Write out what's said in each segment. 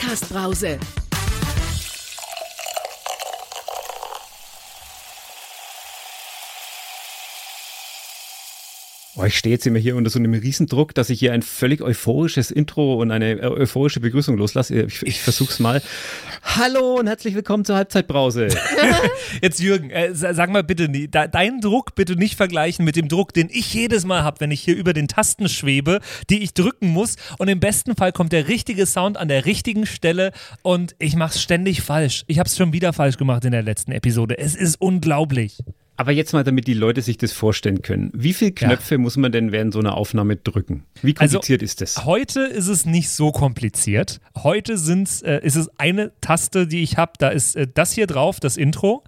Podcast-Brause. Oh, ich stehe jetzt immer hier unter so einem Riesendruck, dass ich hier ein völlig euphorisches Intro und eine euphorische Begrüßung loslasse. Ich, ich versuch's mal. Hallo und herzlich willkommen zur Halbzeitbrause. Jetzt Jürgen, äh, sag mal bitte, deinen Druck bitte nicht vergleichen mit dem Druck, den ich jedes Mal habe, wenn ich hier über den Tasten schwebe, die ich drücken muss. Und im besten Fall kommt der richtige Sound an der richtigen Stelle und ich mach's ständig falsch. Ich habe es schon wieder falsch gemacht in der letzten Episode. Es ist unglaublich. Aber jetzt mal, damit die Leute sich das vorstellen können. Wie viele Knöpfe ja. muss man denn während so einer Aufnahme drücken? Wie also, kompliziert also, ist das? Heute ist es nicht so kompliziert. Heute sind's, äh, ist es eine Taste, die ich habe. Da ist äh, das hier drauf, das Intro.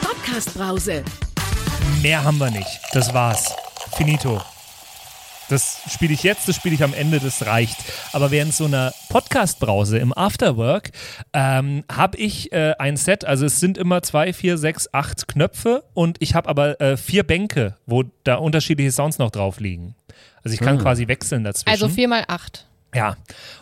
Podcast-Brause. Mehr haben wir nicht. Das war's. Finito. Das spiele ich jetzt, das spiele ich am Ende, das reicht. Aber während so einer Podcast-Brause im Afterwork ähm, habe ich äh, ein Set, also es sind immer zwei, vier, sechs, acht Knöpfe und ich habe aber äh, vier Bänke, wo da unterschiedliche Sounds noch drauf liegen. Also ich kann hm. quasi wechseln dazwischen. Also vier mal acht. Ja,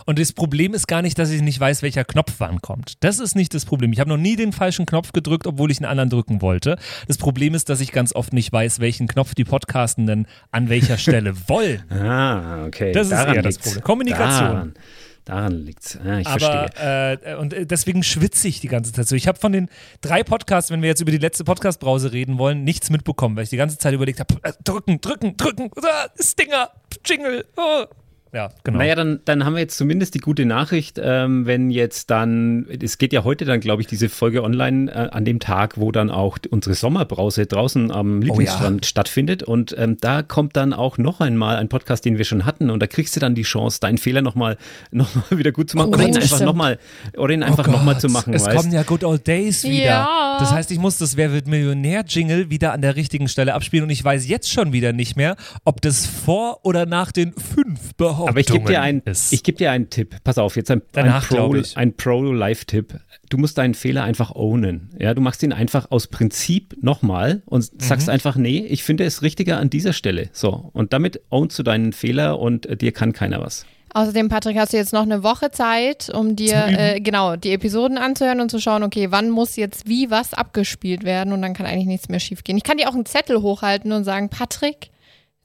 und das Problem ist gar nicht, dass ich nicht weiß, welcher Knopf wann kommt. Das ist nicht das Problem. Ich habe noch nie den falschen Knopf gedrückt, obwohl ich einen anderen drücken wollte. Das Problem ist, dass ich ganz oft nicht weiß, welchen Knopf die Podcastenden an welcher Stelle wollen. Ah, okay. Das Daran ist eher das Problem. Kommunikation. Daran. Daran liegt es. Ja, ich Aber, verstehe. Äh, und deswegen schwitze ich die ganze Zeit so. Ich habe von den drei Podcasts, wenn wir jetzt über die letzte Podcast-Brause reden wollen, nichts mitbekommen, weil ich die ganze Zeit überlegt habe: äh, drücken, drücken, drücken, ah, Stinger, Jingle. Oh ja, genau. Naja, dann, dann haben wir jetzt zumindest die gute Nachricht, ähm, wenn jetzt dann, es geht ja heute dann, glaube ich, diese Folge online äh, an dem Tag, wo dann auch unsere Sommerbrause draußen am Lieblingsstrand oh ja. stattfindet. Und ähm, da kommt dann auch noch einmal ein Podcast, den wir schon hatten. Und da kriegst du dann die Chance, deinen Fehler nochmal noch mal wieder gut zu machen. Oh, oder ihn einfach nochmal oder ihn einfach oh nochmal zu machen. Es weißt? kommen ja Good Old Days wieder. Ja. Das heißt, ich muss das Wer wird Millionär-Jingle wieder an der richtigen Stelle abspielen. Und ich weiß jetzt schon wieder nicht mehr, ob das vor oder nach den fünf Behauptungen aber ich gebe dir, ein, geb dir einen Tipp. Pass auf, jetzt ein, Danach, ein Pro-Life-Tipp. Pro du musst deinen Fehler einfach ownen. Ja, du machst ihn einfach aus Prinzip nochmal und sagst mhm. einfach, nee, ich finde es richtiger an dieser Stelle. So. Und damit ownst du deinen Fehler und äh, dir kann keiner was. Außerdem, Patrick, hast du jetzt noch eine Woche Zeit, um dir äh, genau die Episoden anzuhören und zu schauen, okay, wann muss jetzt wie was abgespielt werden und dann kann eigentlich nichts mehr schiefgehen. Ich kann dir auch einen Zettel hochhalten und sagen, Patrick,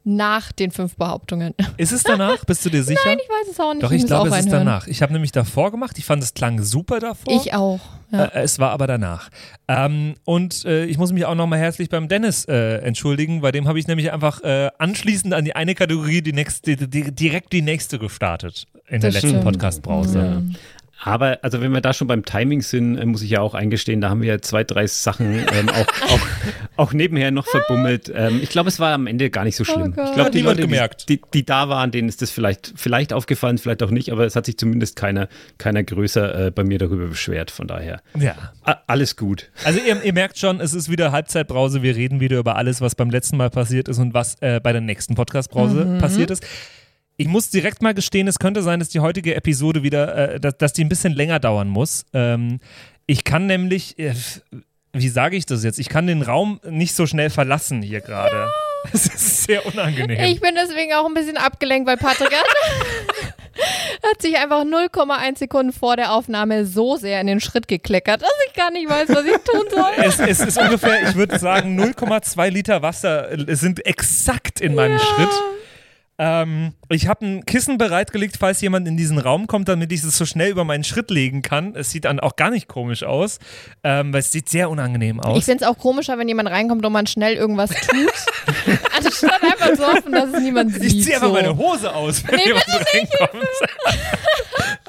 nach den fünf Behauptungen. Ist es danach? Bist du dir sicher? Nein, ich weiß es auch nicht. Doch, ich, ich glaube, es ist danach. Ich habe nämlich davor gemacht. Ich fand, es klang super davor. Ich auch. Ja. Äh, es war aber danach. Ähm, und äh, ich muss mich auch nochmal herzlich beim Dennis äh, entschuldigen. Bei dem habe ich nämlich einfach äh, anschließend an die eine Kategorie die nächste, die, direkt die nächste gestartet in das der letzten Podcast-Brause. Ja. Aber also wenn wir da schon beim Timing sind, äh, muss ich ja auch eingestehen, da haben wir ja zwei, drei Sachen ähm, auch, auch, auch, nebenher noch verbummelt. Ähm, ich glaube, es war am Ende gar nicht so schlimm. Oh ich glaube, die Leute, die, die, die, da waren, denen ist das vielleicht, vielleicht aufgefallen, vielleicht auch nicht, aber es hat sich zumindest keiner, keiner größer äh, bei mir darüber beschwert. Von daher. Ja. A alles gut. Also ihr, ihr, merkt schon, es ist wieder Halbzeitbrause. Wir reden wieder über alles, was beim letzten Mal passiert ist und was äh, bei der nächsten Podcastbrause mhm. passiert ist. Ich muss direkt mal gestehen, es könnte sein, dass die heutige Episode wieder, äh, dass, dass, die ein bisschen länger dauern muss. Ähm, ich kann nämlich, äh, wie sage ich das jetzt? Ich kann den Raum nicht so schnell verlassen hier gerade. Ja. Es ist sehr unangenehm. Ich bin deswegen auch ein bisschen abgelenkt, weil Patrick hat, hat sich einfach 0,1 Sekunden vor der Aufnahme so sehr in den Schritt gekleckert, dass ich gar nicht weiß, was ich tun soll. Es, es ist ungefähr, ich würde sagen, 0,2 Liter Wasser sind exakt in meinem ja. Schritt. Ähm, ich habe ein Kissen bereitgelegt, falls jemand in diesen Raum kommt, damit ich es so schnell über meinen Schritt legen kann. Es sieht dann auch gar nicht komisch aus, ähm, weil es sieht sehr unangenehm aus. Ich finde es auch komischer, wenn jemand reinkommt und man schnell irgendwas tut, anstatt einfach so offen, dass es niemand sieht. Ich ziehe einfach so. meine Hose aus, wenn nee, jemand reinkommt.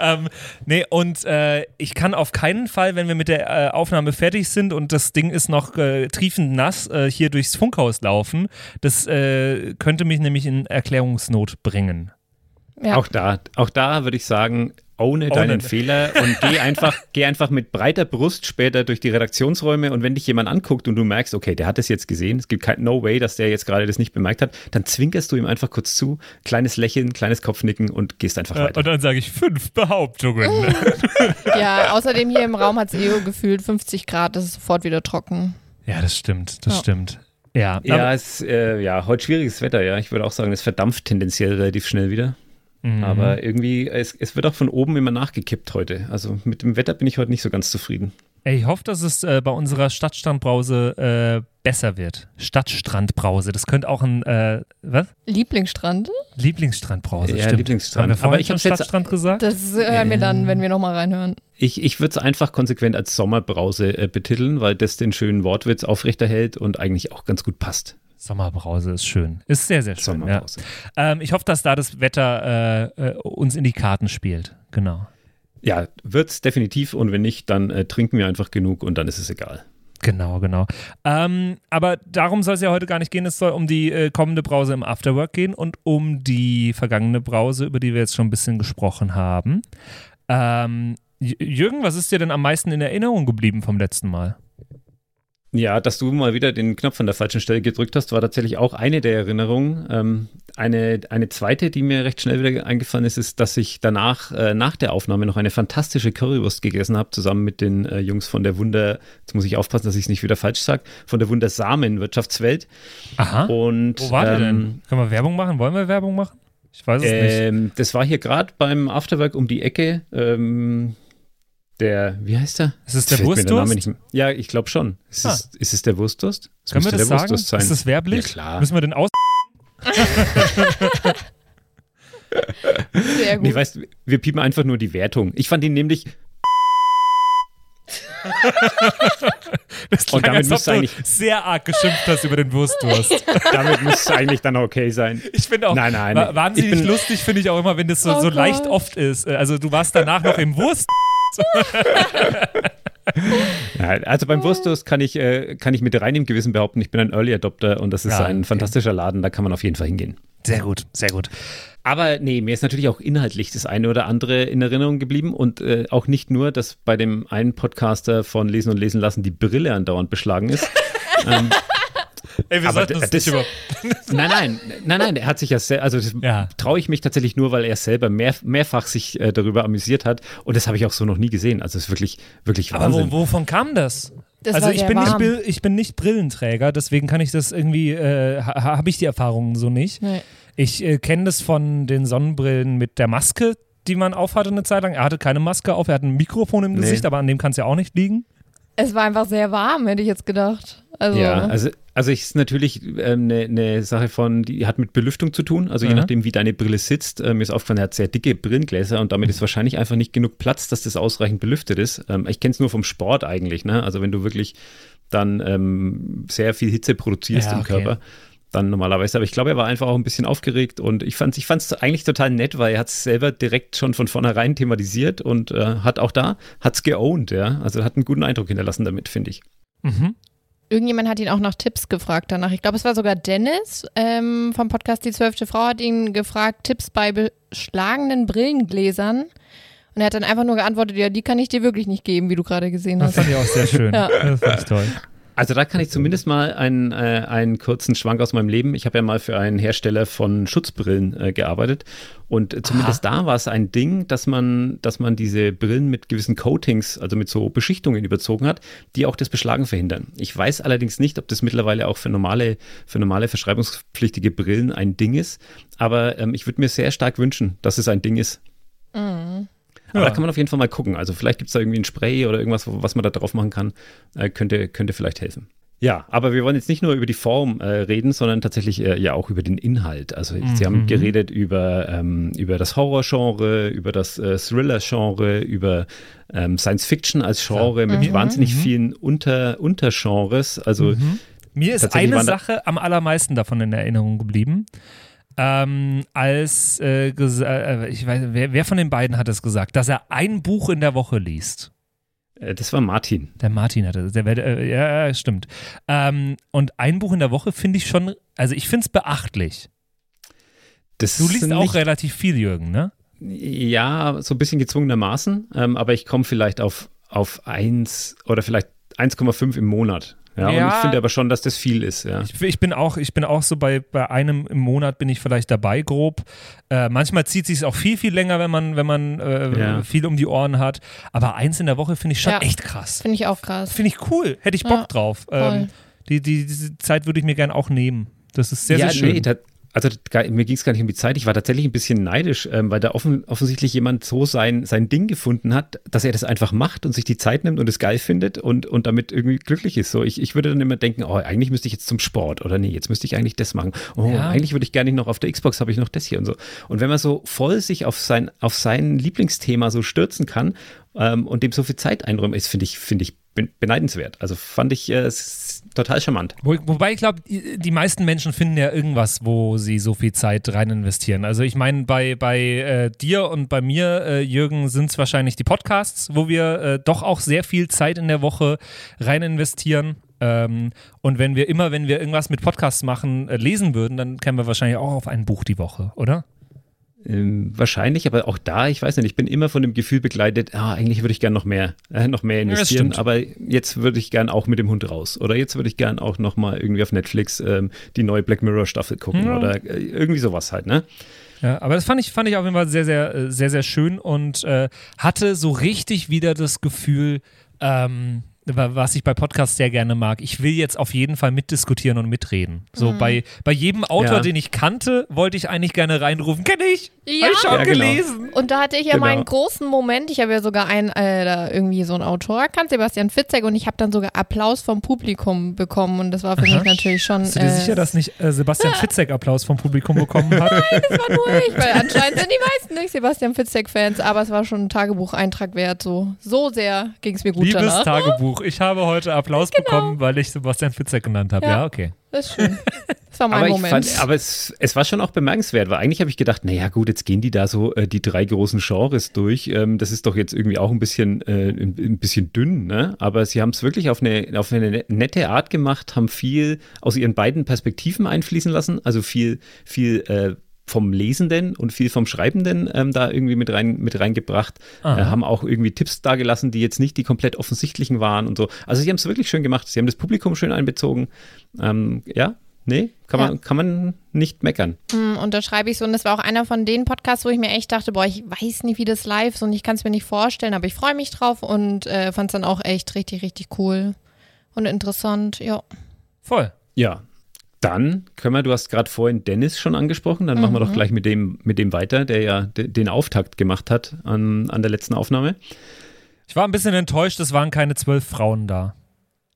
ähm, nee, und äh, ich kann auf keinen Fall, wenn wir mit der äh, Aufnahme fertig sind und das Ding ist noch äh, triefend nass, äh, hier durchs Funkhaus laufen. Das äh, könnte mich nämlich in Erklärungsnot bringen. Ja. Auch da, auch da würde ich sagen, ohne deinen Fehler und geh einfach, geh einfach mit breiter Brust später durch die Redaktionsräume und wenn dich jemand anguckt und du merkst, okay, der hat es jetzt gesehen, es gibt kein No Way, dass der jetzt gerade das nicht bemerkt hat, dann zwinkerst du ihm einfach kurz zu, kleines Lächeln, kleines Kopfnicken und gehst einfach weiter. Und dann sage ich fünf Behauptungen. ja, außerdem hier im Raum hat es eh gefühlt 50 Grad, das ist sofort wieder trocken. Ja, das stimmt, das ja. stimmt. Ja, ja, es, äh, ja, heute schwieriges Wetter, ja. Ich würde auch sagen, es verdampft tendenziell relativ schnell wieder. Mhm. Aber irgendwie, es, es wird auch von oben immer nachgekippt heute. Also mit dem Wetter bin ich heute nicht so ganz zufrieden. Ey, ich hoffe, dass es äh, bei unserer Stadtstrandbrause äh, besser wird. Stadtstrandbrause. Das könnte auch ein, äh, was? Lieblingsstrand? Lieblingsstrandbrause, ja, stimmt. Lieblingsstrand. Aber ich habe Stadtstrand jetzt, gesagt. Das hören wir dann, wenn wir nochmal reinhören. Ich, ich würde es einfach konsequent als Sommerbrause äh, betiteln, weil das den schönen Wortwitz aufrechterhält und eigentlich auch ganz gut passt. Sommerbrause ist schön. Ist sehr, sehr schön. Ja. Ähm, ich hoffe, dass da das Wetter äh, äh, uns in die Karten spielt. Genau. Ja, wird es definitiv und wenn nicht, dann äh, trinken wir einfach genug und dann ist es egal. Genau, genau. Ähm, aber darum soll es ja heute gar nicht gehen. Es soll um die äh, kommende Brause im Afterwork gehen und um die vergangene Brause, über die wir jetzt schon ein bisschen gesprochen haben. Ähm, Jürgen, was ist dir denn am meisten in Erinnerung geblieben vom letzten Mal? Ja, dass du mal wieder den Knopf an der falschen Stelle gedrückt hast, war tatsächlich auch eine der Erinnerungen. Ähm, eine, eine zweite, die mir recht schnell wieder eingefallen ist, ist, dass ich danach, äh, nach der Aufnahme, noch eine fantastische Currywurst gegessen habe, zusammen mit den äh, Jungs von der Wunder, jetzt muss ich aufpassen, dass ich es nicht wieder falsch sage, von der Wundersamen Wirtschaftswelt. Aha. Und, Wo war ähm, denn? Können wir Werbung machen? Wollen wir Werbung machen? Ich weiß es ähm, nicht. Das war hier gerade beim Afterwork um die Ecke. Ähm, der, wie heißt der? Ist es der Wurstdurst? Ja, ich glaube schon. Ist, ah. es, ist es der Wurstdurst? Das Können wir das sagen? Sein. Ist das werblich? Ja, klar. Müssen wir den aus... Sehr gut. Nee, weißt, wir piepen einfach nur die Wertung. Ich fand ihn nämlich das klang, und damit müsste eigentlich sehr arg geschimpft hast über den Wurstdurst. damit müsste es eigentlich dann okay sein. Ich finde auch nein, nein, wahnsinnig lustig finde ich auch immer, wenn das so, oh so leicht oft ist. Also du warst danach noch im Wurst ja, also beim Wurstdurst kann ich, äh, kann ich mit reinem Gewissen behaupten, ich bin ein Early Adopter und das ist ja, ein okay. fantastischer Laden, da kann man auf jeden Fall hingehen. Sehr gut, sehr gut. Aber nee, mir ist natürlich auch inhaltlich das eine oder andere in Erinnerung geblieben und äh, auch nicht nur, dass bei dem einen Podcaster von Lesen und Lesen lassen die Brille andauernd beschlagen ist. ähm, Ey, wir sollten das, das nicht über. Nein, nein, nein, nein, er hat sich ja sehr, also das ja. traue ich mich tatsächlich nur, weil er selber mehr, mehrfach sich äh, darüber amüsiert hat und das habe ich auch so noch nie gesehen. Also es ist wirklich, wirklich Wahnsinn. Aber wo, wovon kam das? Das also ich bin, nicht, ich bin nicht Brillenträger, deswegen kann ich das irgendwie, äh, ha, habe ich die Erfahrungen so nicht. Nee. Ich äh, kenne das von den Sonnenbrillen mit der Maske, die man aufhatte eine Zeit lang. Er hatte keine Maske auf, er hat ein Mikrofon im Gesicht, nee. aber an dem kann es ja auch nicht liegen. Es war einfach sehr warm, hätte ich jetzt gedacht. Also, ja, also, also ist natürlich eine ähm, ne, ne Sache von, die hat mit Belüftung zu tun. Also je mhm. nachdem, wie deine Brille sitzt. Ähm, mir ist aufgefallen, er hat sehr dicke Brillengläser und damit mhm. ist wahrscheinlich einfach nicht genug Platz, dass das ausreichend belüftet ist. Ähm, ich kenne es nur vom Sport eigentlich. Ne? Also wenn du wirklich dann ähm, sehr viel Hitze produzierst ja, im okay. Körper, dann normalerweise. Aber ich glaube, er war einfach auch ein bisschen aufgeregt und ich fand es ich eigentlich total nett, weil er hat es selber direkt schon von vornherein thematisiert und äh, hat auch da, hat es geowned, ja. Also hat einen guten Eindruck hinterlassen damit, finde ich. Mhm. Irgendjemand hat ihn auch nach Tipps gefragt danach. Ich glaube, es war sogar Dennis ähm, vom Podcast Die Zwölfte Frau hat ihn gefragt, Tipps bei beschlagenen Brillengläsern. Und er hat dann einfach nur geantwortet, ja, die kann ich dir wirklich nicht geben, wie du gerade gesehen hast. Das fand ich auch sehr schön. ja. Das fand ich toll. Also da kann ich zumindest mal einen, äh, einen kurzen Schwank aus meinem Leben. Ich habe ja mal für einen Hersteller von Schutzbrillen äh, gearbeitet und zumindest Aha. da war es ein Ding, dass man, dass man diese Brillen mit gewissen Coatings, also mit so Beschichtungen überzogen hat, die auch das Beschlagen verhindern. Ich weiß allerdings nicht, ob das mittlerweile auch für normale, für normale verschreibungspflichtige Brillen ein Ding ist, aber ähm, ich würde mir sehr stark wünschen, dass es ein Ding ist. Mhm. Aber ja. da kann man auf jeden Fall mal gucken. Also vielleicht gibt es da irgendwie ein Spray oder irgendwas, was man da drauf machen kann. Äh, könnte, könnte vielleicht helfen. Ja, aber wir wollen jetzt nicht nur über die Form äh, reden, sondern tatsächlich äh, ja auch über den Inhalt. Also mhm. Sie haben geredet über, ähm, über das Horror-Genre, über das äh, Thriller-Genre, über ähm, Science-Fiction als Genre mhm. mit wahnsinnig mhm. vielen Unter Untergenres. Also mhm. Mir ist eine Sache am allermeisten davon in Erinnerung geblieben ähm, als äh, äh, ich weiß, wer, wer, von den beiden hat es gesagt, dass er ein Buch in der Woche liest. Äh, das war Martin. Der Martin hatte, der, äh, ja, stimmt. Ähm, und ein Buch in der Woche finde ich schon, also ich finde es beachtlich. Das du liest auch relativ viel, Jürgen, ne? Ja, so ein bisschen gezwungenermaßen, ähm, aber ich komme vielleicht auf, auf 1 oder vielleicht 1,5 im Monat. Ja, ja, und ich finde aber schon, dass das viel ist. Ja. Ich, ich, bin auch, ich bin auch so bei, bei einem im Monat bin ich vielleicht dabei grob. Äh, manchmal zieht sich auch viel, viel länger, wenn man, wenn man äh, ja. viel um die Ohren hat. Aber eins in der Woche finde ich schon echt krass. Finde ich auch krass. Finde ich cool. Hätte ich Bock drauf. Ähm, die, die, diese Zeit würde ich mir gerne auch nehmen. Das ist sehr, sehr schön. Nee, Also mir ging es gar nicht um die Zeit. Ich war tatsächlich ein bisschen neidisch, ähm, weil da offen, offensichtlich jemand so sein, sein Ding gefunden hat, dass er das einfach macht und sich die Zeit nimmt und es geil findet und, und damit irgendwie glücklich ist. So, ich, ich würde dann immer denken, oh, eigentlich müsste ich jetzt zum Sport oder nee, jetzt müsste ich eigentlich das machen. Oh, ja. eigentlich würde ich gerne noch auf der Xbox habe ich noch das hier und so. Und wenn man so voll sich auf sein, auf sein Lieblingsthema so stürzen kann ähm, und dem so viel Zeit einräumen ist, finde ich, finde ich beneidenswert. Also fand ich äh, total charmant. Wo, wobei ich glaube, die meisten Menschen finden ja irgendwas, wo sie so viel Zeit rein investieren. Also ich meine, bei, bei äh, dir und bei mir, äh, Jürgen, sind es wahrscheinlich die Podcasts, wo wir äh, doch auch sehr viel Zeit in der Woche rein investieren. Ähm, und wenn wir immer, wenn wir irgendwas mit Podcasts machen, äh, lesen würden, dann kämen wir wahrscheinlich auch auf ein Buch die Woche, oder? Ähm, wahrscheinlich, aber auch da, ich weiß nicht, ich bin immer von dem Gefühl begleitet, ah, eigentlich würde ich gerne noch mehr, äh, noch mehr investieren, ja, aber jetzt würde ich gern auch mit dem Hund raus. Oder jetzt würde ich gern auch noch mal irgendwie auf Netflix ähm, die neue Black Mirror Staffel gucken ja. oder äh, irgendwie sowas halt, ne? Ja, aber das fand ich, fand ich auf jeden Fall sehr, sehr, äh, sehr, sehr schön und äh, hatte so richtig wieder das Gefühl, ähm, was ich bei Podcasts sehr gerne mag. Ich will jetzt auf jeden Fall mitdiskutieren und mitreden. So mhm. bei, bei jedem Autor, ja. den ich kannte, wollte ich eigentlich gerne reinrufen. Kenne ich? Ja. Hab ich schon ja, genau. gelesen. Und da hatte ich ja genau. meinen großen Moment. Ich habe ja sogar einen, äh, irgendwie so einen Autor erkannt, Sebastian Fitzek, und ich habe dann sogar Applaus vom Publikum bekommen. Und das war für mich natürlich schon. Bist du dir äh, sicher, dass nicht äh, Sebastian Fitzek Applaus vom Publikum bekommen hat? Nein, das war nur ich, weil anscheinend sind die meisten nicht Sebastian Fitzek-Fans, aber es war schon ein Tagebucheintrag wert. So, so sehr ging es mir gut Liebes danach. Tagebuch, ich habe heute Applaus genau. bekommen, weil ich Sebastian Fitzek genannt habe. Ja. ja, okay. Das ist schön. Das war mein aber Moment. Fand, aber es, es war schon auch bemerkenswert, weil eigentlich habe ich gedacht, naja gut, jetzt gehen die da so äh, die drei großen Genres durch. Ähm, das ist doch jetzt irgendwie auch ein bisschen, äh, ein, ein, bisschen dünn, ne? Aber sie haben es wirklich auf eine, auf eine nette Art gemacht, haben viel aus ihren beiden Perspektiven einfließen lassen, also viel, viel äh, vom Lesenden und viel vom Schreibenden ähm, da irgendwie mit, rein, mit reingebracht. Äh, haben auch irgendwie Tipps dagelassen, die jetzt nicht die komplett offensichtlichen waren und so. Also sie haben es wirklich schön gemacht. Sie haben das Publikum schön einbezogen. Ähm, ja, nee, kann, ja. man, kann man nicht meckern. Mm, unterschreibe ich so. Und das war auch einer von den Podcasts, wo ich mir echt dachte, boah, ich weiß nicht, wie das live ist und ich kann es mir nicht vorstellen, aber ich freue mich drauf und äh, fand es dann auch echt richtig, richtig cool und interessant. Ja. Voll. Ja, dann können wir, du hast gerade vorhin Dennis schon angesprochen, dann mhm. machen wir doch mhm. gleich mit dem, mit dem weiter, der ja den Auftakt gemacht hat an, an der letzten Aufnahme. Ich war ein bisschen enttäuscht, es waren keine zwölf Frauen da.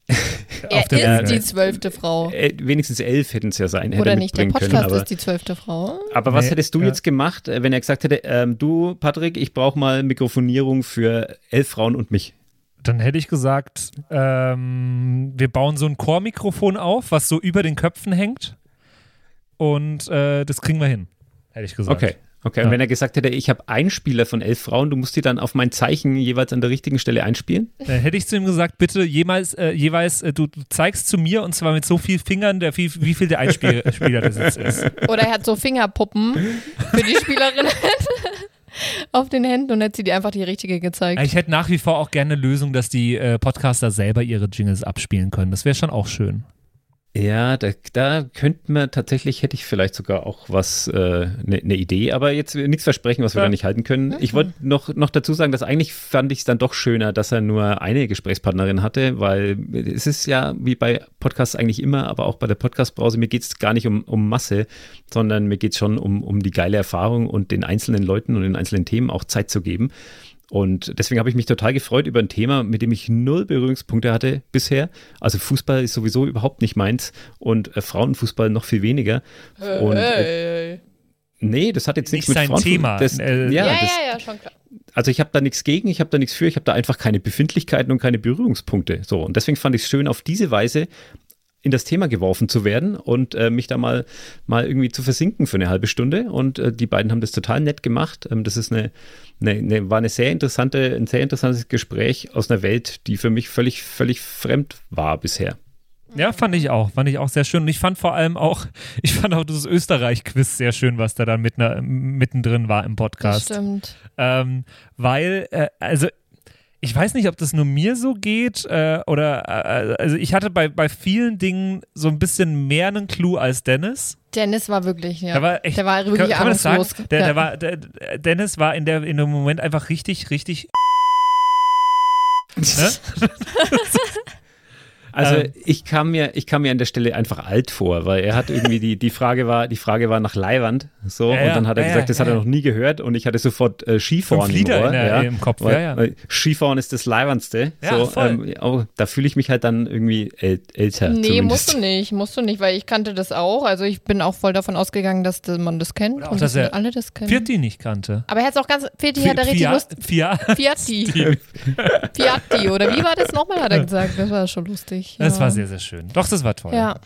er ist die zwölfte Frau. Äh, wenigstens elf hätten es ja sein. Oder nicht, der Podcast können, aber, ist die zwölfte Frau. Aber was nee, hättest du ja. jetzt gemacht, äh, wenn er gesagt hätte, ähm, du, Patrick, ich brauche mal Mikrofonierung für elf Frauen und mich? Dann hätte ich gesagt, ähm, wir bauen so ein Chormikrofon auf, was so über den Köpfen hängt. Und äh, das kriegen wir hin, hätte ich gesagt. Okay. Okay, und ja. wenn er gesagt hätte, ich habe einen Spieler von elf Frauen, du musst die dann auf mein Zeichen jeweils an der richtigen Stelle einspielen? Dann hätte ich zu ihm gesagt, bitte jemals, äh, jeweils, äh, du, du, zeigst zu mir und zwar mit so vielen Fingern, der, wie, wie viel der Einspieler das ist. Oder er hat so Fingerpuppen für die Spielerin auf den Händen und hätte sie dir einfach die richtige gezeigt. Ich hätte nach wie vor auch gerne eine Lösung, dass die äh, Podcaster selber ihre Jingles abspielen können. Das wäre schon auch schön. Ja, da, da könnte man tatsächlich, hätte ich vielleicht sogar auch was, eine äh, ne, ne Idee, aber jetzt nichts versprechen, was wir ja. da nicht halten können. Ich wollte noch, noch dazu sagen, dass eigentlich fand ich es dann doch schöner, dass er nur eine Gesprächspartnerin hatte, weil es ist ja wie bei Podcasts eigentlich immer, aber auch bei der Podcast-Brause, mir geht es gar nicht um, um Masse, sondern mir geht es schon um, um die geile Erfahrung und den einzelnen Leuten und den einzelnen Themen auch Zeit zu geben. Und deswegen habe ich mich total gefreut über ein Thema, mit dem ich null Berührungspunkte hatte bisher. Also Fußball ist sowieso überhaupt nicht meins und äh, Frauenfußball noch viel weniger. Und, äh, nee, das hat jetzt nichts mit Frauenfußball. Thema. Das, äh, ja, ja, das, ja, ja, schon klar. Also ich habe da nichts gegen, ich habe da nichts für, ich habe da einfach keine Befindlichkeiten und keine Berührungspunkte. So und deswegen fand ich es schön, auf diese Weise in das Thema geworfen zu werden und äh, mich da mal, mal irgendwie zu versinken für eine halbe Stunde. Und äh, die beiden haben das total nett gemacht. Ähm, das ist eine, eine, eine, war eine sehr interessante, ein sehr interessantes Gespräch aus einer Welt, die für mich völlig, völlig fremd war bisher. Ja, fand ich auch. Fand ich auch sehr schön. Und ich fand vor allem auch, ich fand auch das Österreich-Quiz sehr schön, was da dann mit, mittendrin war im Podcast. Das stimmt. Ähm, weil, äh, also ich weiß nicht, ob das nur mir so geht äh, oder äh, also ich hatte bei, bei vielen Dingen so ein bisschen mehr einen Clou als Dennis. Dennis war wirklich, ja. Der war, echt, der war wirklich kann, kann ahnungslos. Der, ja. der war, der, Dennis war in, der, in dem Moment einfach richtig, richtig. ne? Also ähm, ich kam mir, ich kam mir an der Stelle einfach alt vor, weil er hat irgendwie die, die Frage war, die Frage war nach Leiwand, so ja, und dann hat er ja, gesagt, das hat er noch nie gehört und ich hatte sofort äh, Skifahren im, Ohr, der, im Kopf. Weil, Skifahren ist das Leiwandste. so, ähm, oh, da fühle ich mich halt dann irgendwie äl älter. Nee, zumindest. musst du nicht, musst du nicht, weil ich kannte das auch. Also ich bin auch voll davon ausgegangen, dass man das kennt Oder auch, und dass, dass alle das kennen. Vierti nicht kannte. Aber er hat es auch ganz, Vierti hat er richtig Lust. Fiati. Fiati, oder wie war das nochmal, hat er gesagt. Das war schon lustig. Das war sehr, sehr schön. Doch, das war toll. Ja.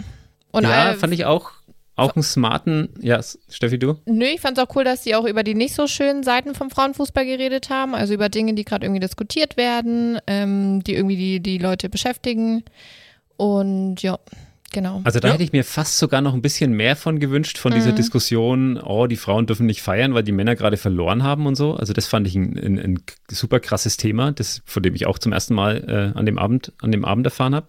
Und ja, fand ich auch auch einen smarten, ja, Steffi, du? Nö, ich fand es auch cool, dass sie auch über die nicht so schönen Seiten vom Frauenfußball geredet haben, also über Dinge, die gerade irgendwie diskutiert werden, ähm, die irgendwie die, die Leute beschäftigen. Und ja, genau. Also da ja. hätte ich mir fast sogar noch ein bisschen mehr von gewünscht, von mhm. dieser Diskussion, oh, die Frauen dürfen nicht feiern, weil die Männer gerade verloren haben und so. Also das fand ich ein, ein, ein super krasses Thema, das, von dem ich auch zum ersten Mal äh, an dem Abend, an dem Abend erfahren habe.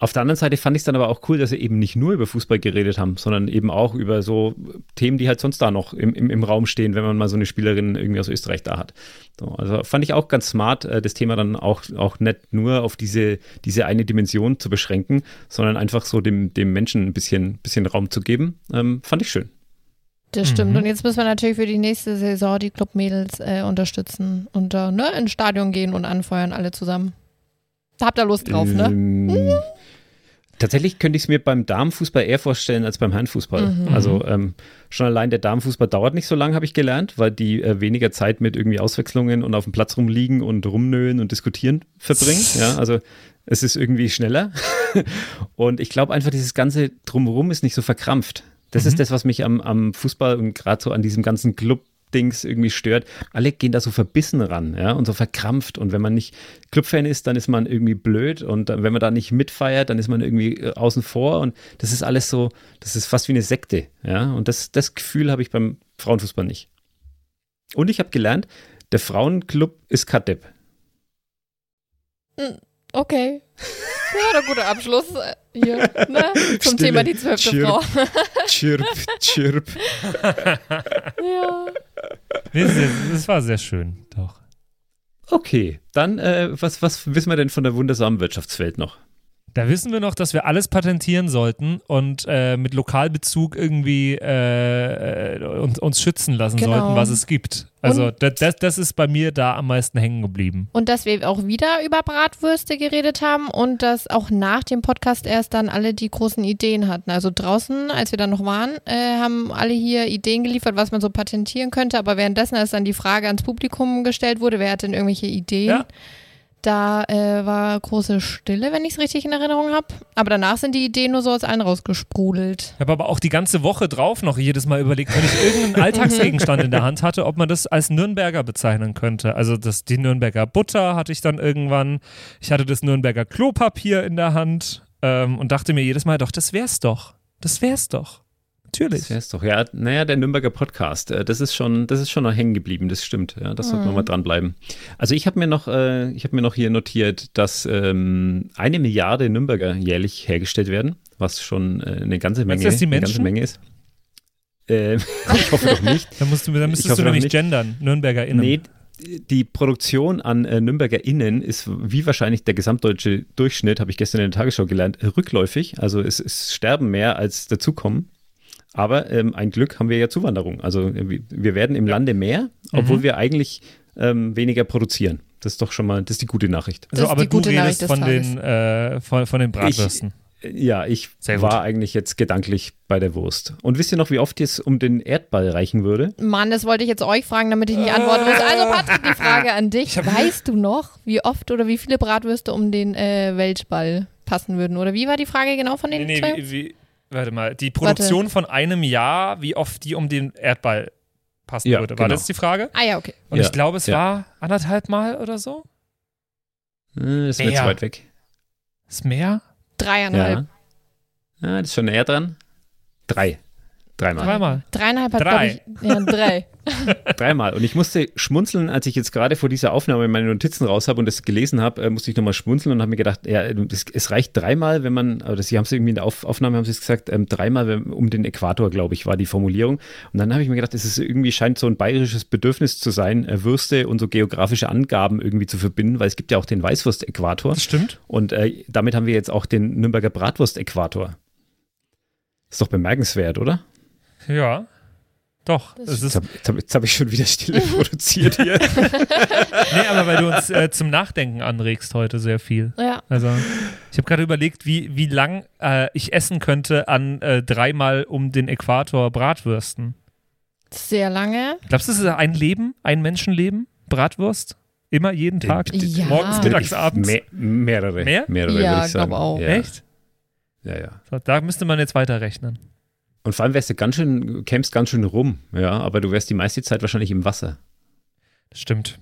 Auf der anderen Seite fand ich es dann aber auch cool, dass sie eben nicht nur über Fußball geredet haben, sondern eben auch über so Themen, die halt sonst da noch im, im, im Raum stehen, wenn man mal so eine Spielerin irgendwie aus Österreich da hat. So, also fand ich auch ganz smart, äh, das Thema dann auch, auch nicht nur auf diese, diese eine Dimension zu beschränken, sondern einfach so dem, dem Menschen ein bisschen, bisschen Raum zu geben. Ähm, fand ich schön. Das stimmt. Mhm. Und jetzt müssen wir natürlich für die nächste Saison die Clubmädels äh, unterstützen und äh, ne, ins Stadion gehen und anfeuern, alle zusammen. Habt ihr Lust drauf, ne? Tatsächlich könnte ich es mir beim Damenfußball eher vorstellen als beim Herrenfußball. Mhm. Also ähm, schon allein der Damenfußball dauert nicht so lange, habe ich gelernt, weil die äh, weniger Zeit mit irgendwie Auswechslungen und auf dem Platz rumliegen und rumnöhen und diskutieren verbringen. Ja, also es ist irgendwie schneller. und ich glaube einfach, dieses ganze Drumherum ist nicht so verkrampft. Das mhm. ist das, was mich am, am Fußball und gerade so an diesem ganzen Club Dings irgendwie stört. Alle gehen da so verbissen ran, ja, und so verkrampft. Und wenn man nicht Clubfan ist, dann ist man irgendwie blöd. Und wenn man da nicht mitfeiert, dann ist man irgendwie äh, außen vor. Und das ist alles so, das ist fast wie eine Sekte, ja. Und das, das Gefühl habe ich beim Frauenfußball nicht. Und ich habe gelernt, der Frauenclub ist Kadepp. Hm, okay. Ja, ein guter Abschluss hier ne? zum Stille, Thema die zwölfte Frau. Chirp, chirp. ja. Das war sehr schön, doch. Okay, dann, äh, was, was wissen wir denn von der wundersamen Wirtschaftswelt noch? Da wissen wir noch, dass wir alles patentieren sollten und äh, mit Lokalbezug irgendwie äh, äh uns, uns, schützen lassen genau. sollten, was es gibt. Also das, das ist bei mir da am meisten hängen geblieben. Und dass wir auch wieder über Bratwürste geredet haben und dass auch nach dem Podcast erst dann alle die großen Ideen hatten. Also draußen, als wir da noch waren, äh, haben alle hier Ideen geliefert, was man so patentieren könnte. Aber währenddessen, als dann die Frage ans Publikum gestellt wurde, wer hat denn irgendwelche Ideen? Ja. Da äh, war große Stille, wenn ich es richtig in Erinnerung habe. Aber danach sind die Ideen nur so aus allen rausgesprudelt. Ich habe aber auch die ganze Woche drauf noch jedes Mal überlegt, wenn ich irgendeinen Alltagsgegenstand in der Hand hatte, ob man das als Nürnberger bezeichnen könnte. Also das, die Nürnberger Butter hatte ich dann irgendwann. Ich hatte das Nürnberger Klopapier in der Hand ähm, und dachte mir jedes Mal, doch, das wär's doch. Das wär's doch. Natürlich. Das wär's doch. Ja, naja, der Nürnberger Podcast, äh, das ist schon, das ist schon noch hängen geblieben, das stimmt. Ja, das mhm. sollten wir mal dranbleiben. Also ich habe mir noch, äh, ich habe mir noch hier notiert, dass ähm, eine Milliarde Nürnberger jährlich hergestellt werden, was schon äh, eine ganze Menge, das die eine ganze Menge ist. Äh, ich hoffe doch nicht. da, musst du, da müsstest du nämlich nicht. gendern, NürnbergerInnen. Nee, die Produktion an äh, NürnbergerInnen ist wie wahrscheinlich der gesamtdeutsche Durchschnitt, habe ich gestern in der Tagesschau gelernt, rückläufig. Also es, es sterben mehr als dazukommen. Aber ähm, ein Glück haben wir ja Zuwanderung. Also äh, wir werden im Lande mehr, obwohl mhm. wir eigentlich ähm, weniger produzieren. Das ist doch schon mal, das ist die gute Nachricht. So, aber du redest von den, äh, von, von den Bratwürsten. Ich, äh, ja, ich war eigentlich jetzt gedanklich bei der Wurst. Und wisst ihr noch, wie oft es um den Erdball reichen würde? Mann, das wollte ich jetzt euch fragen, damit ich nicht antworten muss. Also Patrick, die Frage an dich. Weißt du noch, wie oft oder wie viele Bratwürste um den äh, Weltball passen würden? Oder wie war die Frage genau von den nee, nee, wie, wie, Warte mal, die Produktion Warte. von einem Jahr, wie oft die um den Erdball passen ja, würde. War genau. das die Frage? Ah ja, okay. Und ja, ich glaube, es ja. war anderthalb Mal oder so. Äh, ist mir zu weit weg. Ist mehr? Dreieinhalb. Ja. ja, das ist schon näher dran. Drei. Dreimal. Dreimal. Dreieinhalb hat, Drei. glaube ich, ja, drei. Dreimal. Und ich musste schmunzeln, als ich jetzt gerade vor dieser Aufnahme meine Notizen raus habe und das gelesen habe, äh, musste ich nochmal schmunzeln und habe mir gedacht, ja, es, es reicht dreimal, wenn man, oder sie haben es irgendwie in der Auf Aufnahme haben sie es gesagt, ähm, dreimal wenn, um den Äquator, glaube ich, war die Formulierung. Und dann habe ich mir gedacht, es ist irgendwie scheint so ein bayerisches Bedürfnis zu sein, äh, Würste und so geografische Angaben irgendwie zu verbinden, weil es gibt ja auch den Weißwurst-Äquator. Das stimmt. Und äh, damit haben wir jetzt auch den Nürnberger Bratwurst-Äquator. Ist doch bemerkenswert, oder? Ja. Doch. Das Es Jetzt ist, habe hab, ich schon wieder Stille produziert hier. nee, aber weil du uns äh, zum Nachdenken anregst heute sehr viel. Ja. Also, ich habe gerade überlegt, wie, wie lang äh, ich essen könnte an äh, dreimal um den Äquator Bratwürsten. Sehr lange. Glaubst du, das ist ein Leben, ein Menschenleben? Bratwurst? Immer, jeden Tag? Ja. Morgens, mittags, abends? Mehr, mehrere. Mehr? Mehrere, Ja, würde ich sagen. auch. Ja. Echt? Ja, ja. So, da müsste man jetzt weiterrechnen. Und vor allem wärst du ganz schön, kämst ganz schön rum, ja, aber du wärst die meiste Zeit wahrscheinlich im Wasser. Das stimmt.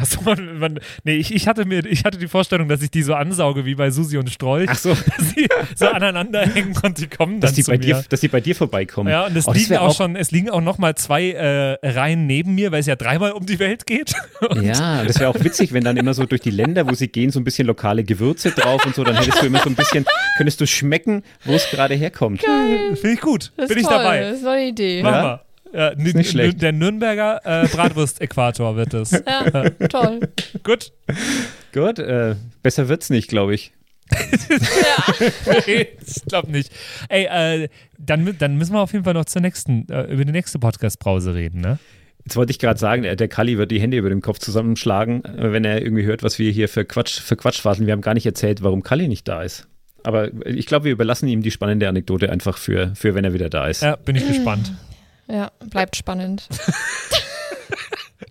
Achso, man, man, nee, ich, ich, hatte mir, ich hatte die Vorstellung, dass ich die so ansauge wie bei Susi und Strolch, Ach so, dass sie so aneinander hängen und die kommen dann dass die, zu bei mir. dir, dass die bei dir vorbeikommen. Ja, und es Oh, liegen auch, auch- schon, es liegen auch noch mal zwei äh, Reihen neben mir, weil es ja dreimal um die Welt geht. Ja, das wäre auch witzig, wenn dann immer so durch die Länder, wo sie gehen, so ein bisschen lokale Gewürze drauf und so, dann hättest du immer so ein bisschen, könntest du schmecken, wo es gerade herkommt. Finde ich gut. Das Bin ist ich toll. dabei. Das ist eine Idee. Machen Ja? wir. Ja, n- nicht schlecht. Der Nürnberger äh, Bratwurst-Äquator wird es. Ja, toll. Gut. Gut, äh, besser wird's nicht, glaube ich. Nee, ich glaube nicht. Ey, äh, dann, dann müssen wir auf jeden Fall noch zur nächsten, äh, über die nächste Podcast-Brause reden, ne? Jetzt wollte ich gerade sagen, der der Kalli wird die Hände über dem Kopf zusammenschlagen, äh, wenn er irgendwie hört, was wir hier für Quatsch, für Quatsch faseln. Wir haben gar nicht erzählt, warum Kalli nicht da ist. Aber ich glaube, wir überlassen ihm die spannende Anekdote einfach für, für wenn er wieder da ist. Ja, bin ich gespannt. Ja, bleibt spannend.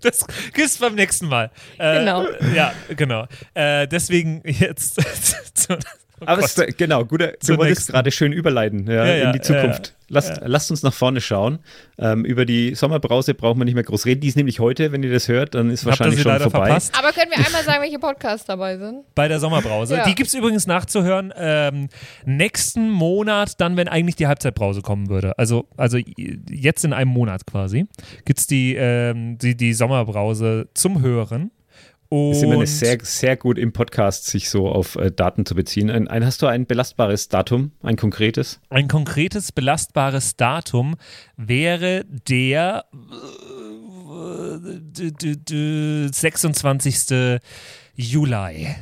Das gibt's beim nächsten Mal. Äh, Genau. Ja, genau. Äh, deswegen jetzt zu, oh Aber es, genau, guter, Zur du wolltest gerade schön überleiten ja, Ja, ja, in die Zukunft. Lasst, ja. lasst uns nach vorne schauen. Ähm, über die Sommerbrause brauchen wir nicht mehr groß reden. Die ist nämlich heute, wenn ihr das hört, dann ist wahrscheinlich schon leider vorbei. verpasst? Aber können wir einmal sagen, welche Podcasts dabei sind? Bei der Sommerbrause. Ja. Die gibt es übrigens nachzuhören ähm, nächsten Monat, dann, wenn eigentlich die Halbzeitbrause kommen würde. Also, also jetzt in einem Monat quasi, gibt es die, ähm, die, die Sommerbrause zum Hören. Und Ist immer eine sehr, sehr gut im Podcast, sich so auf äh, Daten zu beziehen. Ein, ein, hast du ein belastbares Datum, ein konkretes? ein konkretes belastbares Datum wäre der äh, d- d- d- 26. Juli.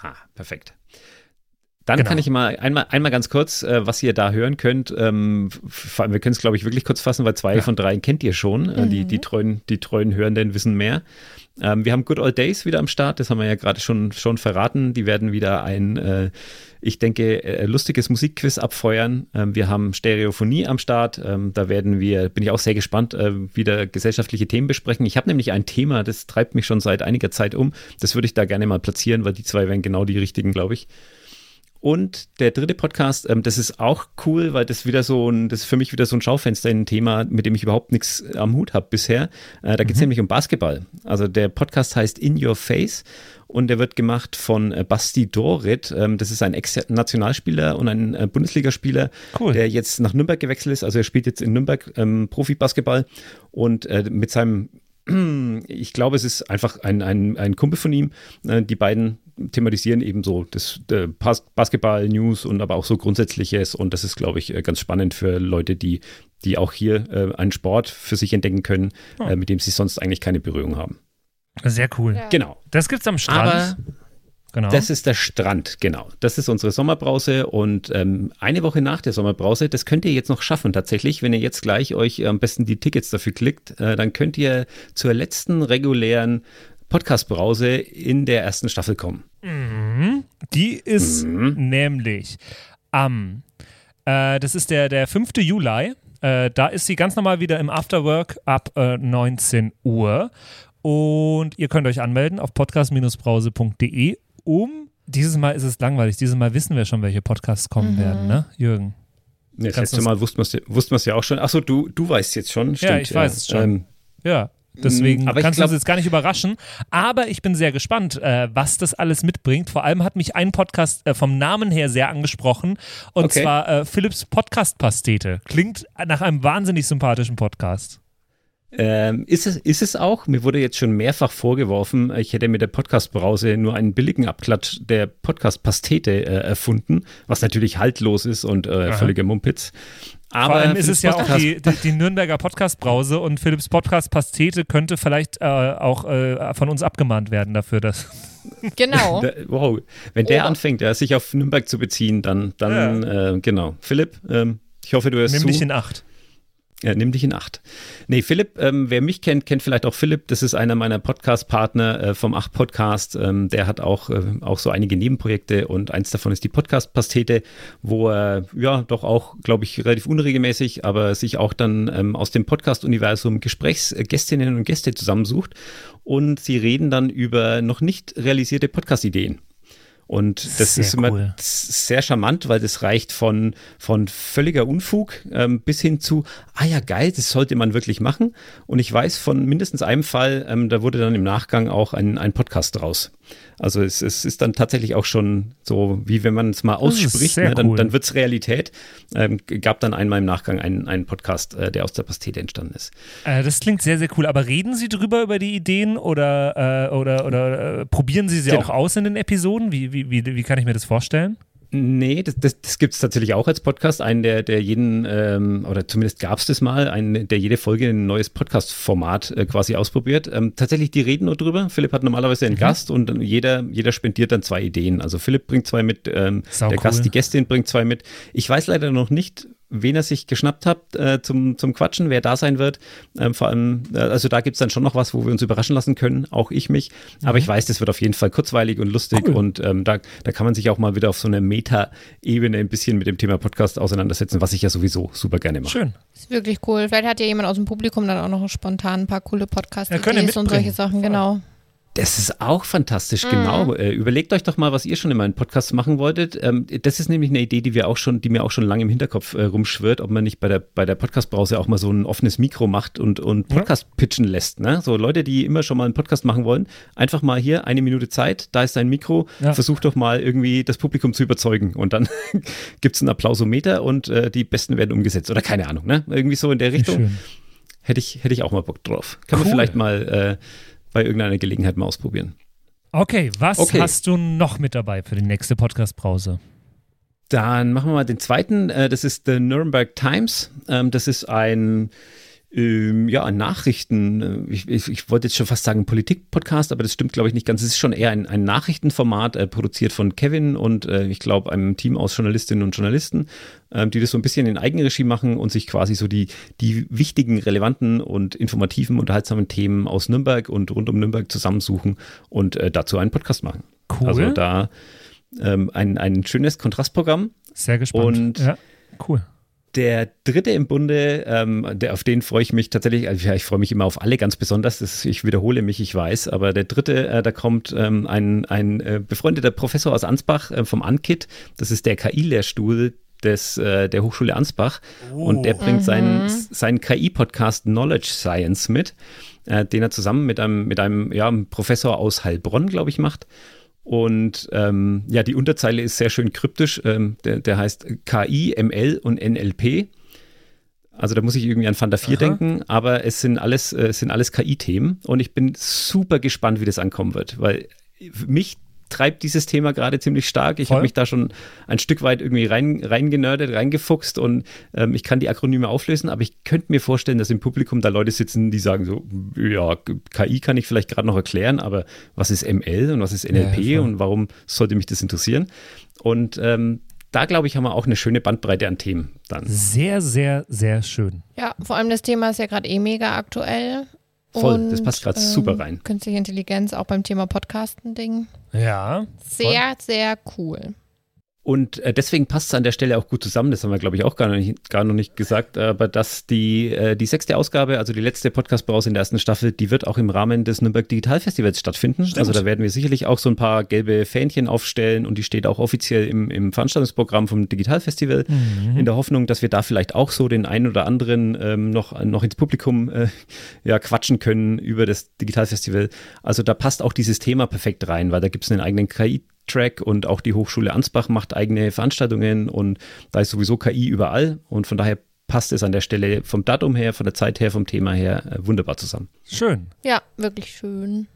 Ah, perfekt. Dann Genau. kann ich mal einmal, einmal ganz kurz, äh, was ihr da hören könnt. Ähm, wir können es, glaube ich, wirklich kurz fassen, weil zwei Ja. von drei kennt ihr schon. Äh, die, die, treuen, die treuen Hörenden wissen mehr. Ähm, wir haben Good Old Days wieder am Start, das haben wir ja gerade schon, schon verraten. Die werden wieder ein, äh, ich denke, äh, lustiges Musikquiz abfeuern. Ähm, wir haben Stereophonie am Start. Ähm, da werden wir, bin ich auch sehr gespannt, äh, wieder gesellschaftliche Themen besprechen. Ich habe nämlich ein Thema, das treibt mich schon seit einiger Zeit um. Das würde ich da gerne mal platzieren, weil die zwei wären genau die richtigen, glaube ich. Und der dritte Podcast, ähm, das ist auch cool, weil das wieder so ein, das ist für mich wieder so ein Schaufenster in ein Thema, mit dem ich überhaupt nichts am Hut habe bisher. Äh, da geht es nämlich um Basketball. Also der Podcast heißt In Your Face und der wird gemacht von äh, Basti Dorit. Ähm, das ist ein Ex-Nationalspieler und ein äh, Bundesligaspieler, Cool. der jetzt nach Nürnberg gewechselt ist. Also er spielt jetzt in Nürnberg ähm, Profi-Basketball und äh, mit seinem ich glaube, es ist einfach ein, ein, ein Kumpel von ihm. Äh, Die beiden thematisieren eben so das äh, Bas- Basketball-News und aber auch so Grundsätzliches. Und das ist, glaube ich, äh, ganz spannend für Leute, die, die auch hier äh, einen Sport für sich entdecken können, Oh. äh, mit dem sie sonst eigentlich keine Berührung haben. Sehr cool. Ja. Genau. Das gibt's am Strand. Aber genau. das ist der Strand, genau. Das ist unsere Sommerbrause und ähm, eine Woche nach der Sommerbrause, das könnt ihr jetzt noch schaffen tatsächlich, wenn ihr jetzt gleich euch am besten die Tickets dafür klickt, äh, dann könnt ihr zur letzten regulären Podcast-Brause in der ersten Staffel kommen. Mhm. Die ist Mhm. nämlich am, äh, das ist der, der 5. Juli. Äh, da ist sie ganz normal wieder im Afterwork ab äh, 19 Uhr. Und ihr könnt euch anmelden auf podcast-brause.de, um. Dieses Mal ist es langweilig. Dieses Mal wissen wir schon, welche Podcasts kommen werden, ne, Jürgen? Das Kannst letzte Mal wussten wir es ja, ja auch schon. Achso, du, du weißt jetzt schon. Stimmt, ich weiß es schon. Ähm, Ja. Deswegen aber kannst glaub, du uns jetzt gar nicht überraschen. Aber ich bin sehr gespannt, äh, was das alles mitbringt. Vor allem hat mich ein Podcast äh, vom Namen her sehr angesprochen. Und okay. zwar äh, Philips Podcast-Pastete. Klingt nach einem wahnsinnig sympathischen Podcast. Ähm, ist, es, ist es auch? Mir wurde jetzt schon mehrfach vorgeworfen, ich hätte mit der Podcast-Brause nur einen billigen Abklatsch der Podcast-Pastete äh, erfunden, was natürlich haltlos ist und äh, völliger Mumpitz. Aber Vor allem ist es ja auch die, die, die Nürnberger Podcast-Brause und Philips Podcast-Pastete könnte vielleicht äh, auch äh, von uns abgemahnt werden dafür, dass. Genau. wow. Wenn der oh. anfängt, ja, sich auf Nürnberg zu beziehen, dann, dann ja. Äh, genau. Philipp, ähm, ich hoffe, du hörst Nimm zu. dich in Acht. Ja, nimm dich in Acht. Nee, Philipp, ähm, wer mich kennt, kennt vielleicht auch Philipp. Das ist einer meiner Podcast-Partner äh, vom Acht-Podcast. Ähm, der hat auch, äh, auch so einige Nebenprojekte und eins davon ist die Podcast-Pastete, wo er ja doch auch, glaube ich, relativ unregelmäßig, aber sich auch dann ähm, aus dem Podcast-Universum Gesprächsgästinnen und Gäste zusammensucht und sie reden dann über noch nicht realisierte Podcast-Ideen. Und das sehr ist immer cool. sehr charmant, weil das reicht von, von völliger Unfug ähm, bis hin zu, ah ja, geil, das sollte man wirklich machen. Und ich weiß von mindestens einem Fall, ähm, da wurde dann im Nachgang auch ein, ein Podcast draus. Also es, es ist dann tatsächlich auch schon so, wie wenn man es mal ausspricht, ne, dann, cool. dann wird es Realität. Ähm, gab dann einmal im Nachgang einen, einen Podcast, äh, der aus der Pastete entstanden ist. Äh, das klingt sehr, sehr cool. Aber reden Sie drüber, über die Ideen oder, äh, oder, oder äh, probieren Sie sie genau. auch aus in den Episoden? Wie, wie, wie, wie kann ich mir das vorstellen? Nee, das, das, das gibt es tatsächlich auch als Podcast. Einen, der, der jeden, ähm, oder zumindest gab es das mal, einen, der jede Folge ein neues Podcast-Format äh, quasi ausprobiert. Ähm, tatsächlich, die reden nur drüber. Philipp hat normalerweise einen mhm. Gast und jeder, jeder spendiert dann zwei Ideen. Also Philipp bringt zwei mit, ähm, der cool. Gast, die Gästin bringt zwei mit. Ich weiß leider noch nicht, wen er sich geschnappt hat äh, zum, zum Quatschen, wer da sein wird. Ähm, vor allem, äh, also da gibt es dann schon noch was, wo wir uns überraschen lassen können, auch ich mich. Mhm. Aber ich weiß, das wird auf jeden Fall kurzweilig und lustig cool. und ähm, da, da kann man sich auch mal wieder auf so einer Meta-Ebene ein bisschen mit dem Thema Podcast auseinandersetzen, was ich ja sowieso super gerne mache. Schön. Das ist wirklich cool. Vielleicht hat ja jemand aus dem Publikum dann auch noch spontan ein paar coole Podcast-Ideen und solche Sachen, genau. Das ist auch fantastisch, mhm. genau. Äh, überlegt euch doch mal, was ihr schon in meinem Podcast machen wolltet. Ähm, das ist nämlich eine Idee, die wir auch schon, die mir auch schon lange im Hinterkopf äh, rumschwirrt, ob man nicht bei der, bei der Podcast-Brause auch mal so ein offenes Mikro macht und, und Podcast ja. pitchen lässt. Ne? So Leute, die immer schon mal einen Podcast machen wollen, einfach mal hier eine Minute Zeit, da ist dein Mikro, ja. versuch doch mal irgendwie das Publikum zu überzeugen und dann gibt es einen Applausometer und äh, die Besten werden umgesetzt oder keine Ahnung, ne? Irgendwie so in der Richtung. Hätte ich, hätte ich auch mal Bock drauf. Kann cool. man vielleicht mal äh, bei irgendeiner Gelegenheit mal ausprobieren. Okay, was okay. hast du noch mit dabei für die nächste Podcast-Brause? Dann machen wir mal den zweiten. Äh, das ist The Nuremberg Times. Ähm, das ist ein ähm, ja, Nachrichten, äh, ich, ich, ich, wollte jetzt schon fast sagen Politik-Podcast, aber das stimmt, glaube ich, nicht ganz. Es ist schon eher ein, ein Nachrichtenformat, äh, produziert von Kevin und äh, ich glaube einem Team aus Journalistinnen und Journalisten, äh, die das so ein bisschen in Eigenregie machen und sich quasi so die, die wichtigen, relevanten und informativen, unterhaltsamen Themen aus Nürnberg und rund um Nürnberg zusammensuchen und äh, dazu einen Podcast machen. Cool. Also da ähm, ein, ein schönes Kontrastprogramm. Sehr gespannt. Und ja, cool. Der dritte im Bunde, ähm, der, auf den freue ich mich tatsächlich, also ja, ich freue mich immer auf alle ganz besonders, das, ich wiederhole mich, ich weiß, aber der dritte, äh, da kommt ähm, ein, ein äh, befreundeter Professor aus Ansbach äh, vom ANKIT, das ist der KI-Lehrstuhl des, äh, der Hochschule Ansbach oh. und der bringt mhm. seinen, seinen KI-Podcast Knowledge Science mit, äh, den er zusammen mit einem, mit einem ja, Professor aus Heilbronn, glaube ich, macht. Und ähm, ja, die Unterzeile ist sehr schön kryptisch. Ähm, der, der, heißt KI, ML und NLP. Also da muss ich irgendwie an Fanta 4 Aha. denken, aber es sind alles, äh, es sind alles KI-Themen und ich bin super gespannt, wie das ankommen wird, weil mich treibt dieses Thema gerade ziemlich stark. Ich habe mich da schon ein Stück weit irgendwie rein, reingenördet, reingefuchst und ähm, ich kann die Akronyme auflösen, aber ich könnte mir vorstellen, dass im Publikum da Leute sitzen, die sagen so, ja, KI kann ich vielleicht gerade noch erklären, aber was ist ML und was ist NLP ja, und warum sollte mich das interessieren? Und ähm, da glaube ich, haben wir auch eine schöne Bandbreite an Themen dann. Sehr, sehr, sehr schön. Ja, vor allem das Thema ist ja gerade eh mega aktuell. Voll, und, das passt gerade ähm, super rein. Künstliche Intelligenz auch beim Thema Podcasten-Ding. Ja. Sehr, voll. sehr cool. Und äh, deswegen passt es an der Stelle auch gut zusammen. Das haben wir, glaube ich, auch gar noch nicht, gar noch nicht gesagt. Aber dass die, äh, die sechste Ausgabe, also die letzte Podcast-Brause in der ersten Staffel, die wird auch im Rahmen des Nürnberg Digital Festivals stattfinden. Stimmt. Also da werden wir sicherlich auch so ein paar gelbe Fähnchen aufstellen und die steht auch offiziell im, im Veranstaltungsprogramm vom Digital Festival. Mhm. In der Hoffnung, dass wir da vielleicht auch so den einen oder anderen ähm, noch, noch ins Publikum äh, ja, quatschen können über das Digital Festival. Also da passt auch dieses Thema perfekt rein, weil da gibt es einen eigenen KI- Track und auch die Hochschule Ansbach macht eigene Veranstaltungen und da ist sowieso KI überall und von daher passt es an der Stelle vom Datum her, von der Zeit her, vom Thema her äh, wunderbar zusammen. Schön. Ja, wirklich schön.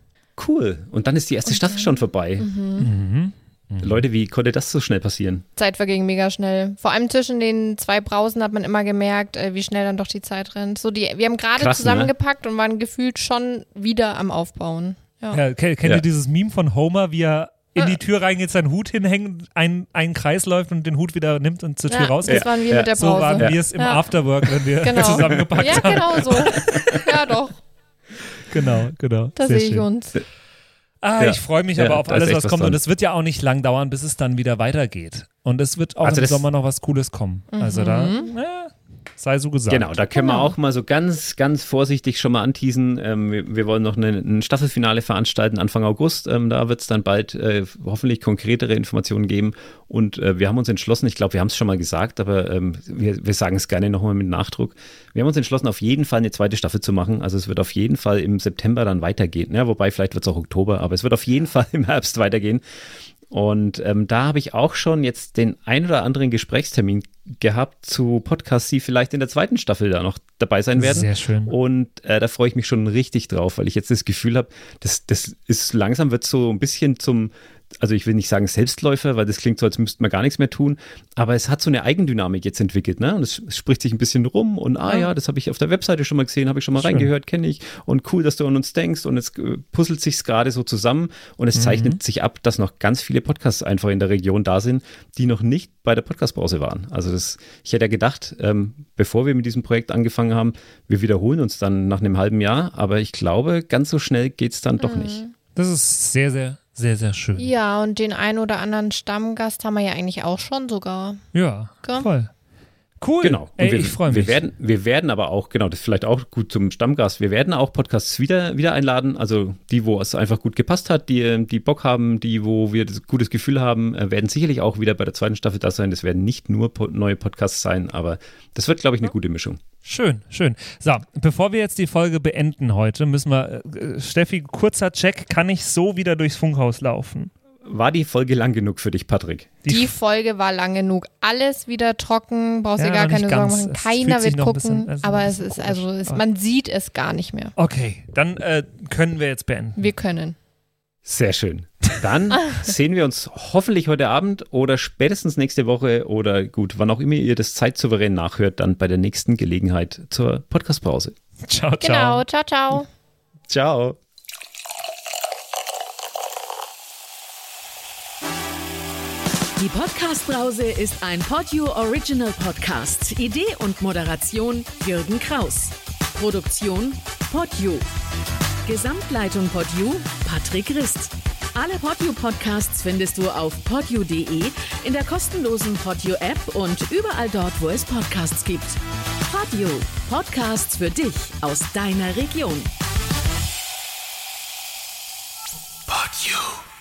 Cool. Und dann ist die erste und Staffel schon vorbei. Mhm. Mhm. Leute, wie konnte das so schnell passieren? Zeit verging mega schnell. Vor allem zwischen den zwei Brausen hat man immer gemerkt, äh, wie schnell dann doch die Zeit rennt. So die, wir haben gerade ne? zusammengepackt ne? und waren gefühlt schon wieder am Aufbauen. Ja. Ja, kennt ja. ihr dieses Meme von Homer, wie er in die Tür reingeht, seinen Hut hinhängt, ein, einen Kreis läuft und den Hut wieder nimmt und zur Tür ja, rausgeht. Das waren wir ja. mit der Pause. So waren wir es im Afterwork, wenn wir genau. zusammengepackt haben. Ja, genau so. Ja, doch. Genau, genau. Da sehe ich uns. Ah, ja. ich freue mich aber auf alles, was kommt. Dran. Und es wird ja auch nicht lang dauern, bis es dann wieder weitergeht. Und es wird auch also im Sommer noch was Cooles kommen. Mhm. Also da, ja, sei so gesagt. Genau, da können genau. wir auch mal so ganz, ganz vorsichtig schon mal anteasen. Ähm, wir, wir, wollen noch eine, ein Staffelfinale veranstalten Anfang August. Ähm, da wird es dann bald äh, hoffentlich konkretere Informationen geben. Und äh, wir haben uns entschlossen, ich glaube, wir haben es schon mal gesagt, aber ähm, wir, wir sagen es gerne nochmal mit Nachdruck. Wir haben uns entschlossen, auf jeden Fall eine zweite Staffel zu machen. Also es wird auf jeden Fall im September dann weitergehen. Ja, wobei vielleicht wird es auch Oktober, aber es wird auf jeden Fall im Herbst weitergehen. Und ähm, da habe ich auch schon jetzt den ein oder anderen Gesprächstermin gehabt zu Podcasts, die vielleicht in der zweiten Staffel da noch dabei sein werden. Sehr schön. Und äh, da freue ich mich schon richtig drauf, weil ich jetzt das Gefühl habe, das, das ist langsam wird so ein bisschen zum also ich will nicht sagen Selbstläufer, weil das klingt so, als müsste man gar nichts mehr tun, aber es hat so eine Eigendynamik jetzt entwickelt, ne? Und es, es spricht sich ein bisschen rum und ah ja, das habe ich auf der Webseite schon mal gesehen, habe ich schon mal Schön. reingehört, kenne ich und cool, dass du an uns denkst und es äh, puzzelt sich gerade so zusammen und es mhm. zeichnet sich ab, dass noch ganz viele Podcasts einfach in der Region da sind, die noch nicht bei der Podcastpause waren. Also das, ich hätte ja gedacht, ähm, bevor wir mit diesem Projekt angefangen haben, wir wiederholen uns dann nach einem halben Jahr, aber ich glaube, ganz so schnell geht es dann mhm. doch nicht. Das ist sehr, sehr sehr, sehr schön. Ja, und den einen oder anderen Stammgast haben wir ja eigentlich auch schon sogar. Ja, Gell? voll. Cool. Genau. Ey, wir, ich freue mich. Wir werden, wir werden aber auch, genau, das ist vielleicht auch gut zum Stammgast, wir werden auch Podcasts wieder, wieder einladen. Also die, wo es einfach gut gepasst hat, die, die Bock haben, die, wo wir das gutes Gefühl haben, äh, werden sicherlich auch wieder bei der zweiten Staffel da sein. Das werden nicht nur neue Podcasts sein, aber das wird, glaube ich, eine gute Mischung. Schön, schön. So, bevor wir jetzt die Folge beenden heute, müssen wir, äh, Steffi, kurzer Check, kann ich so wieder durchs Funkhaus laufen? War die Folge lang genug für dich, Patrick? Die, die Folge war lang genug. Alles wieder trocken, brauchst ja, dir gar keine Sorgen machen. Keiner wird gucken, bisschen, also aber es ist, also es, man sieht es gar nicht mehr. Okay, dann äh, können wir jetzt beenden. Wir können. Sehr schön. Dann sehen wir uns hoffentlich heute Abend oder spätestens nächste Woche oder gut, wann auch immer ihr das zeitsouverän nachhört, dann bei der nächsten Gelegenheit zur Podcastpause. Ciao, ciao. Genau, ciao, ciao. Ciao. Die Podcast-Brause ist ein Podyou Original Podcast. Idee und Moderation Jürgen Kraus. Produktion Podyou. Gesamtleitung Podyou Patrick Rist. Alle Podyou Podcasts findest du auf podyou.de, in der kostenlosen Podyou App und überall dort, wo es Podcasts gibt. Podyou. Podcasts für dich aus deiner Region. Podyou.